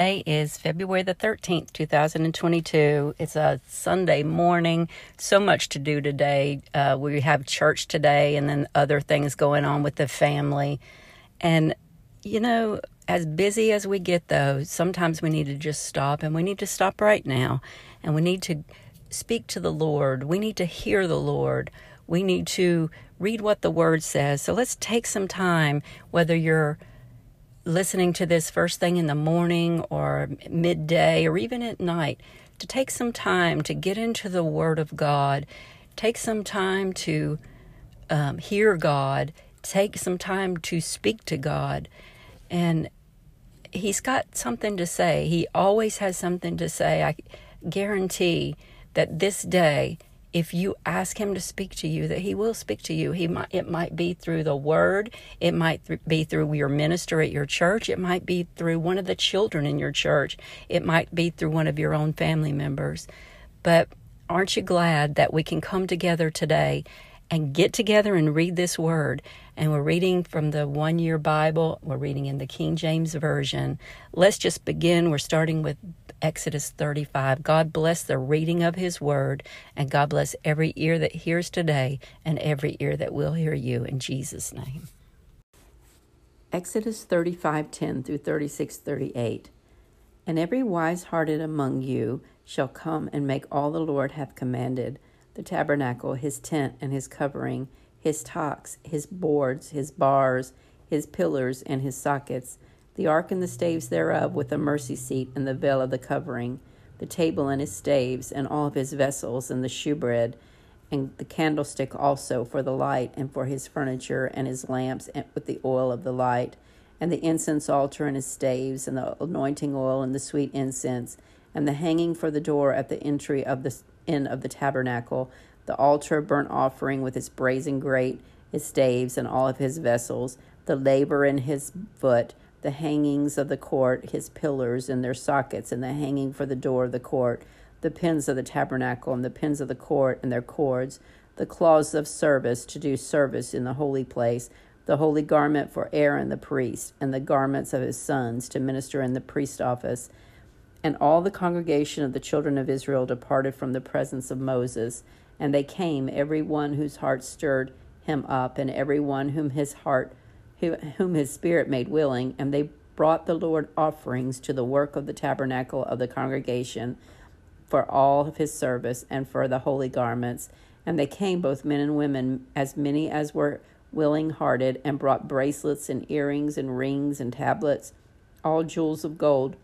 Today is February the 13th, 2022. It's a Sunday morning. So much to do today. Uh, we have church today and then other things going on with the family. And, you know, as busy as we get, though, sometimes we need to just stop and we need to stop right now. And we need to speak to the Lord. We need to hear the Lord. We need to read what the Word says. So let's take some time, whether you're listening to this first thing in the morning or midday or even at night, to take some time to get into the Word of God, take some time to um, hear God, take some time to speak to God. And He's got something to say. He always has something to say. I guarantee that this day if you ask him to speak to you that he will speak to you he might it might be through the word it might th- be through your minister at your church it might be through one of the children in your church it might be through one of your own family members but aren't you glad that we can come together today and get together and read this word. And we're reading from the one year Bible, we're reading in the King James Version. Let's just begin. We're starting with Exodus 35. God bless the reading of His word, and God bless every ear that hears today and every ear that will hear you in Jesus' name. Exodus 35:10 through 36:38. And every wise hearted among you shall come and make all the Lord hath commanded the tabernacle, his tent and his covering, his tocks, his boards, his bars, his pillars and his sockets, the ark and the staves thereof, with the mercy seat and the veil of the covering, the table and his staves, and all of his vessels, and the shewbread, and the candlestick also for the light, and for his furniture, and his lamps, and with the oil of the light, and the incense altar and his staves, and the anointing oil and the sweet incense, and the hanging for the door at the entry of the in of the tabernacle, the altar of burnt offering with its brazen grate, his staves, and all of his vessels, the laver in his foot, the hangings of the court, his pillars and their sockets, and the hanging for the door of the court, the pins of the tabernacle, and the pins of the court and their cords, the cloths of service to do service in the holy place, the holy garment for Aaron the priest, and the garments of his sons to minister in the priest office. And all the congregation of the children of Israel departed from the presence of Moses, and they came, every one whose heart stirred him up, and every one whom his heart, whom his spirit made willing, and they brought the Lord offerings to the work of the tabernacle of the congregation for all of his service and for the holy garments. And they came, both men and women, as many as were willing hearted, and brought bracelets and earrings and rings and tablets, all jewels of gold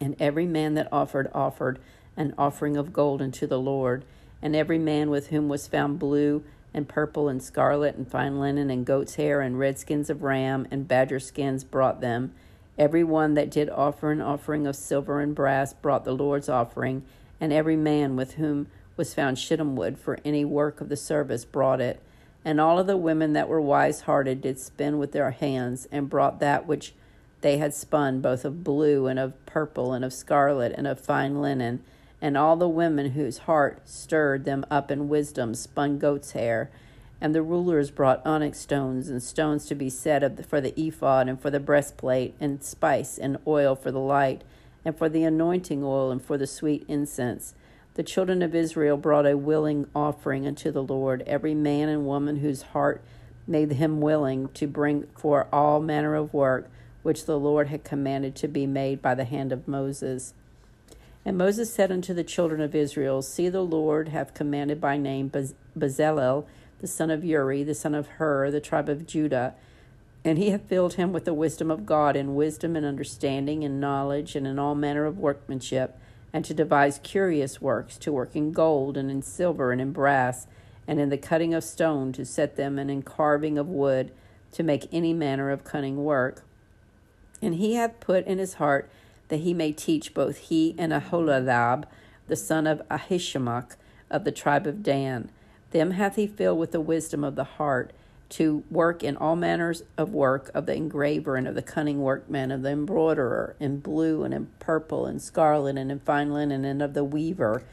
and every man that offered offered an offering of gold unto the Lord. And every man with whom was found blue and purple and scarlet and fine linen and goat's hair and red skins of ram and badger skins brought them. Every one that did offer an offering of silver and brass brought the Lord's offering, and every man with whom was found shittim wood for any work of the service brought it. And all of the women that were wise hearted did spin with their hands, and brought that which they had spun both of blue and of purple and of scarlet and of fine linen, and all the women whose heart stirred them up in wisdom spun goat's hair. And the rulers brought onyx stones and stones to be set for the ephod and for the breastplate, and spice and oil for the light, and for the anointing oil and for the sweet incense. The children of Israel brought a willing offering unto the Lord, every man and woman whose heart made him willing to bring for all manner of work which the Lord had commanded to be made by the hand of Moses. And Moses said unto the children of Israel, See, the Lord hath commanded by name Bezalel, the son of Uri, the son of Hur, the tribe of Judah, and he hath filled him with the wisdom of God, in wisdom and understanding and knowledge, and in all manner of workmanship, and to devise curious works, to work in gold, and in silver, and in brass, and in the cutting of stone, to set them, and in carving of wood, to make any manner of cunning work. And he hath put in his heart that he may teach both he and Aholiab, the son of Ahisamach, of the tribe of Dan. Them hath he filled with the wisdom of the heart, to work in all manners of work of the engraver and of the cunning workman, of the embroiderer, in blue and in purple and scarlet and in fine linen, and of the weaver,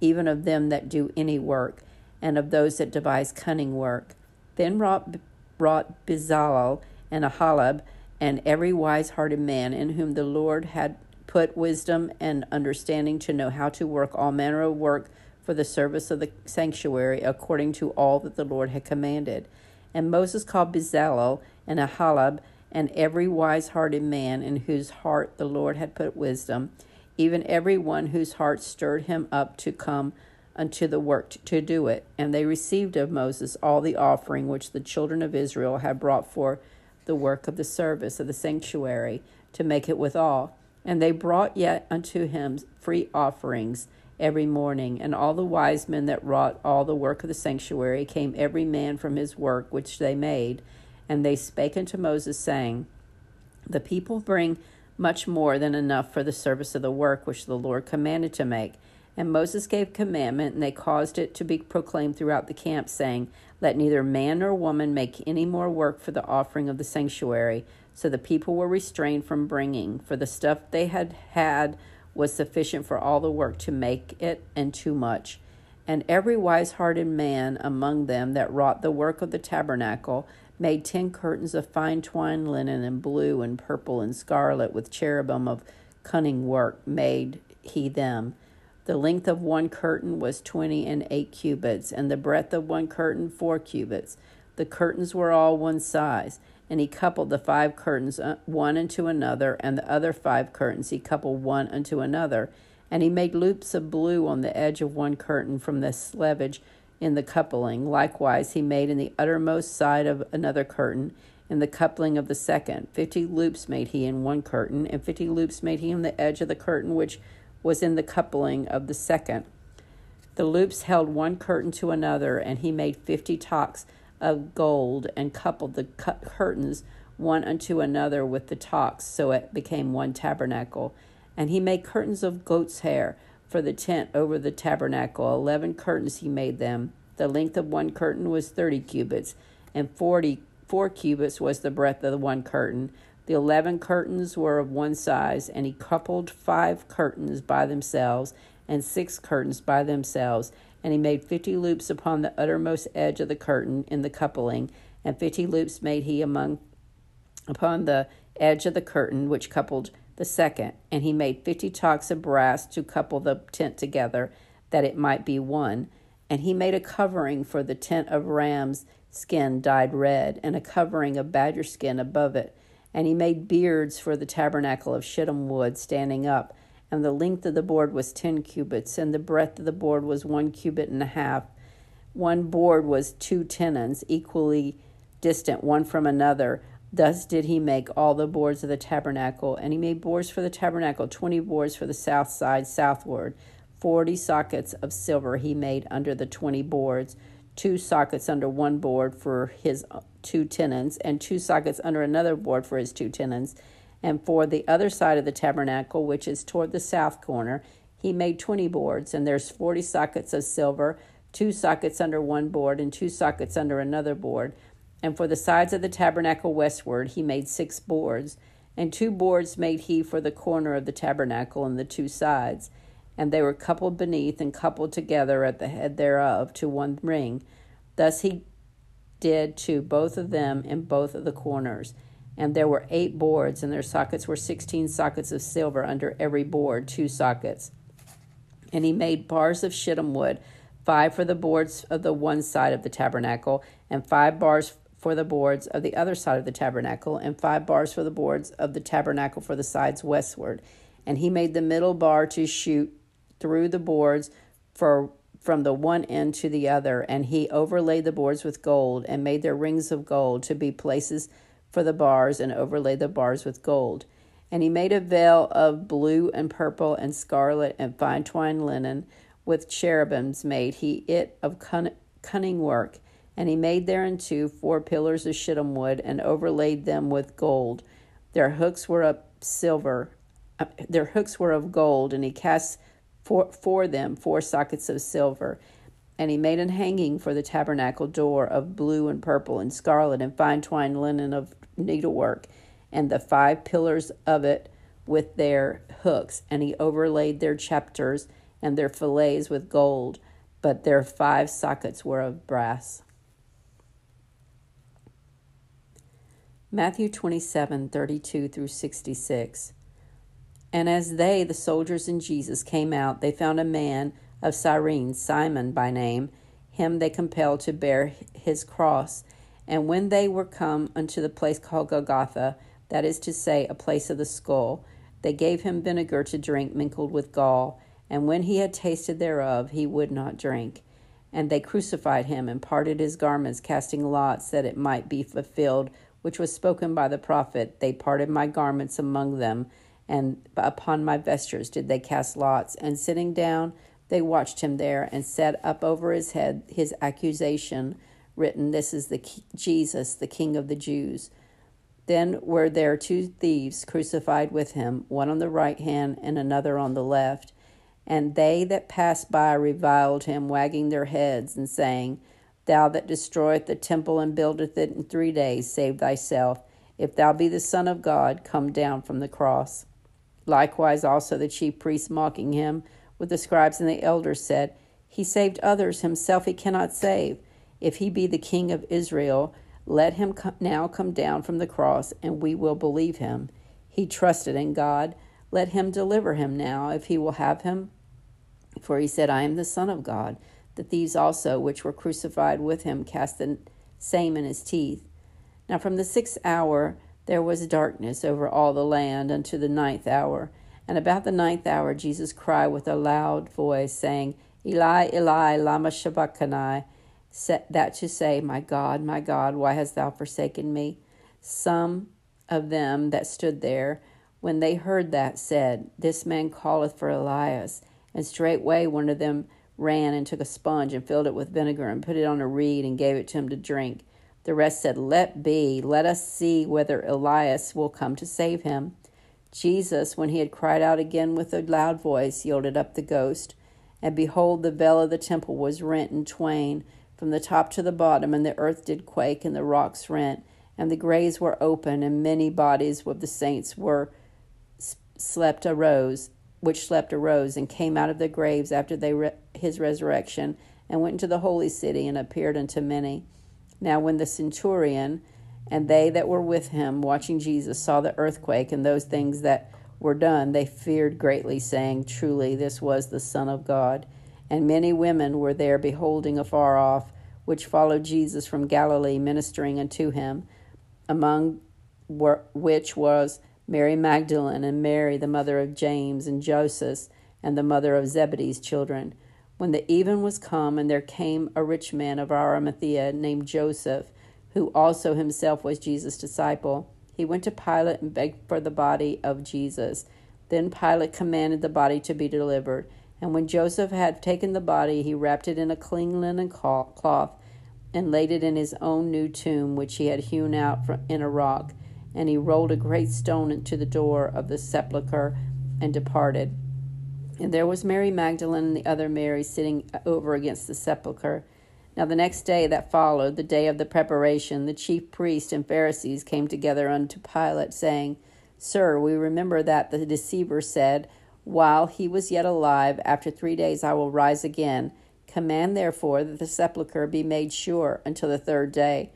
even of them that do any work, and of those that devise cunning work. Then wrought, wrought and Aholiab and every wise hearted man in whom the Lord had put wisdom and understanding to know how to work all manner of work for the service of the sanctuary according to all that the Lord had commanded. And Moses called Bezalel and Aholiab and every wise hearted man in whose heart the Lord had put wisdom, even every one whose heart stirred him up to come unto the work to do it. And they received of Moses all the offering which the children of Israel had brought for the work of the service of the sanctuary to make it withal. And they brought yet unto him free offerings every morning. And all the wise men that wrought all the work of the sanctuary came every man from his work which they made and they spake unto Moses, saying, The people bring much more than enough for the service of the work which the Lord commanded to make. And Moses gave commandment, and they caused it to be proclaimed throughout the camp, saying, Let neither man nor woman make any more work for the offering of the sanctuary. So the people were restrained from bringing, for the stuff they had had was sufficient for all the work to make it, and too much. And every wise hearted man among them that wrought the work of the tabernacle made ten curtains of fine twined linen and blue and purple and scarlet with cherubim of cunning work made he them. The length of one curtain was twenty and eight cubits, and the breadth of one curtain four cubits. The curtains were all one size, and he coupled the five curtains uh, one unto another, and the other five curtains he coupled one unto another. And he made loops of blue on the edge of one curtain from the selvedge in the coupling. Likewise, he made in the uttermost side of another curtain, in the coupling of the second. Fifty loops made he in one curtain, and fifty loops made he in the edge of the curtain which was in the coupling of the second. The loops held one curtain to another, and he made fifty tocks of gold, and coupled the curtains one unto another with the tocks, so it became one tabernacle. And he made curtains of goat's hair for the tent over the tabernacle. Eleven curtains he made them. The length of one curtain was thirty cubits, and forty four cubits was the breadth of the one curtain. The eleven curtains were of one size, and he coupled five curtains by themselves, and six curtains by themselves. And he made fifty loops upon the uttermost edge of the curtain in the coupling, and fifty loops made he among upon the edge of the curtain which coupled the second, and he made fifty talks of brass to couple the tent together, that it might be one. And he made a covering for the tent of ram's skin dyed red, and a covering of badger skin above it. And he made beards for the tabernacle of shittim wood standing up, and the length of the board was ten cubits, and the breadth of the board was one cubit and a half. One board was two tenons, equally distant one from another Thus did he make all the boards of the tabernacle, and he made boards for the tabernacle, twenty boards for the south side southward. Forty sockets of silver he made under the twenty boards, two sockets under one board for his uh, two tenons, and two sockets under another board for his two tenons. And for the other side of the tabernacle, which is toward the south corner, he made twenty boards, and there's forty sockets of silver, two sockets under one board, and two sockets under another board and for the sides of the tabernacle westward, he made six boards. And two boards made he for the corner of the tabernacle and the two sides. And they were coupled beneath and coupled together at the head thereof to one ring. Thus he did to both of them in both of the corners. And there were eight boards, and their sockets were sixteen sockets of silver under every board, two sockets. And he made bars of shittim wood, five for the boards of the one side of the tabernacle, and five bars for the boards of the other side of the tabernacle, and five bars for the boards of the tabernacle for the sides westward. And he made the middle bar to shoot through the boards for from the one end to the other, and he overlaid the boards with gold, and made their rings of gold to be places for the bars, and overlaid the bars with gold. And he made a veil of blue and purple and scarlet and fine twined linen, with cherubims made he it of cunning work and he made thereunto four pillars of shittim wood, and overlaid them with gold. Their hooks were of silver, uh, their hooks were of gold, and he cast for, for them four sockets of silver. And he made an hanging for the tabernacle door of blue and purple and scarlet and fine twined linen of needlework, and the five pillars of it with their hooks. And he overlaid their chapters and their fillets with gold, but their five sockets were of brass. Matthew 27 32 through 66. And as they, the soldiers and Jesus, came out, they found a man of Cyrene, Simon by name. Him they compelled to bear his cross. And when they were come unto the place called Golgotha, that is to say, a place of the skull, they gave him vinegar to drink mingled with gall. And when he had tasted thereof, he would not drink. And they crucified him and parted his garments, casting lots that it might be fulfilled, which was spoken by the prophet. They parted my garments among them and upon my vestures did they cast lots. And sitting down, they watched him there, and set up over his head his accusation, written, This is the Jesus, the King of the Jews. Then were there two thieves crucified with him, one on the right hand and another on the left. And they that passed by reviled him, wagging their heads, and saying, Thou that destroyest the temple and buildeth it in three days, save thyself. If thou be the Son of God, come down from the cross. Likewise, also the chief priests mocking him with the scribes and the elders said, He saved others, himself he cannot save. If he be the king of Israel, let him now come down from the cross, and we will believe him. He trusted in God. Let him deliver him now, if he will have him. For he said, I am the Son of God. The thieves also, which were crucified with him, cast the same in his teeth. Now from the sixth hour, there was darkness over all the land unto the ninth hour. And about the ninth hour Jesus cried with a loud voice, saying, Eli, Eli, lama sabachthani, that to say, My God, my God, why hast thou forsaken me? Some of them that stood there, when they heard that, said, This man calleth for Elias. And straightway one of them ran and took a sponge and filled it with vinegar and put it on a reed and gave it to him to drink. The rest said, Let be, let us see whether Elias will come to save him. Jesus, when he had cried out again with a loud voice, yielded up the ghost. And behold, the veil of the temple was rent in twain from the top to the bottom, and the earth did quake, and the rocks rent, and the graves were open, and many bodies of the saints were slept arose, which slept arose, and came out of the graves after they re- his resurrection, and went into the holy city, and appeared unto many. Now, when the centurion and they that were with him watching Jesus saw the earthquake and those things that were done, they feared greatly, saying, Truly, this was the Son of God. And many women were there beholding afar off, which followed Jesus from Galilee, ministering unto him, among which was Mary Magdalene and Mary, the mother of James and Joseph, and the mother of Zebedee's children when the even was come, and there came a rich man of Arimathea named Joseph, who also himself was Jesus' disciple, he went to Pilate and begged for the body of Jesus. Then Pilate commanded the body to be delivered. And when Joseph had taken the body, he wrapped it in a clean linen cloth and laid it in his own new tomb, which he had hewn out in a rock. And he rolled a great stone into the door of the sepulchre and departed. And there was Mary Magdalene and the other Mary sitting uh, over against the sepulchre. Now the next day that followed, the day of the preparation, the chief priests and Pharisees came together unto Pilate, saying, Sir, we remember that the deceiver said, While he was yet alive, after three days I will rise again. Command therefore that the sepulchre be made sure until the third day,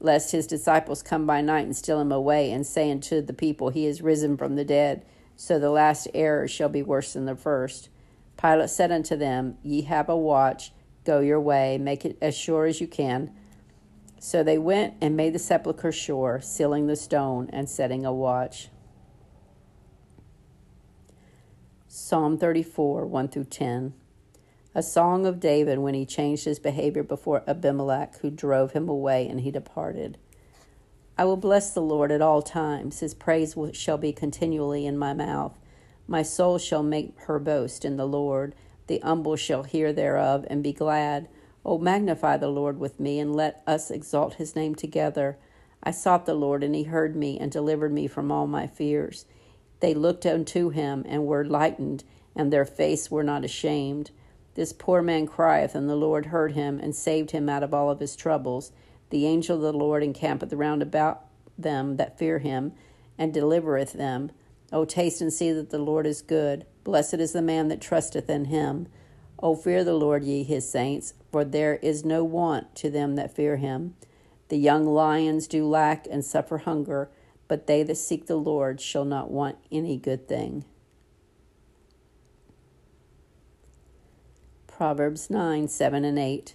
lest his disciples come by night and steal him away, and say unto the people, He is risen from the dead so the last error shall be worse than the first. Pilate said unto them, Ye have a watch, go your way, make it as sure as you can. So they went and made the sepulchre sure, sealing the stone and setting a watch. Psalm 34, 1 through 10. A song of David when he changed his behavior before Abimelech, who drove him away, and he departed. I will bless the Lord at all times. His praise shall be continually in my mouth. My soul shall make her boast in the Lord. The humble shall hear thereof and be glad. O magnify the Lord with me, and let us exalt his name together. I sought the Lord, and he heard me, and delivered me from all my fears. They looked unto him, and were lightened, and their face were not ashamed. This poor man crieth, and the Lord heard him, and saved him out of all of his troubles. The angel of the Lord encampeth round about them that fear him, and delivereth them. O taste and see that the Lord is good. Blessed is the man that trusteth in him. O fear the Lord, ye his saints, for there is no want to them that fear him. The young lions do lack and suffer hunger, but they that seek the Lord shall not want any good thing. Proverbs 9 7 and 8.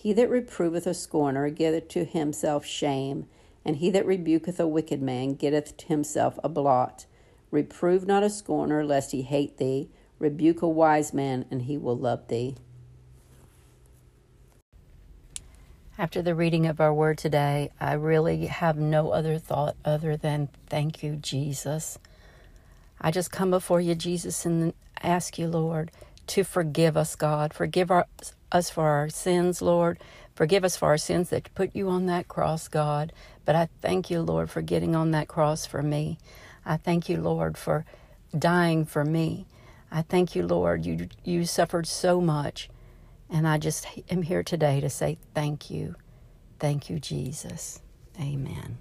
He that reproveth a scorner getteth to himself shame, and he that rebuketh a wicked man getteth to himself a blot. Reprove not a scorner, lest he hate thee. Rebuke a wise man, and he will love thee. After the reading of our word today, I really have no other thought other than thank you, Jesus. I just come before you, Jesus, and ask you, Lord, to forgive us, God. Forgive our, us for our sins, Lord. Forgive us for our sins that put you on that cross, God. But I thank you, Lord, for getting on that cross for me. I thank you, Lord, for dying for me. I thank you, Lord, you, you suffered so much. And I just am here today to say thank you. Thank you, Jesus. Amen.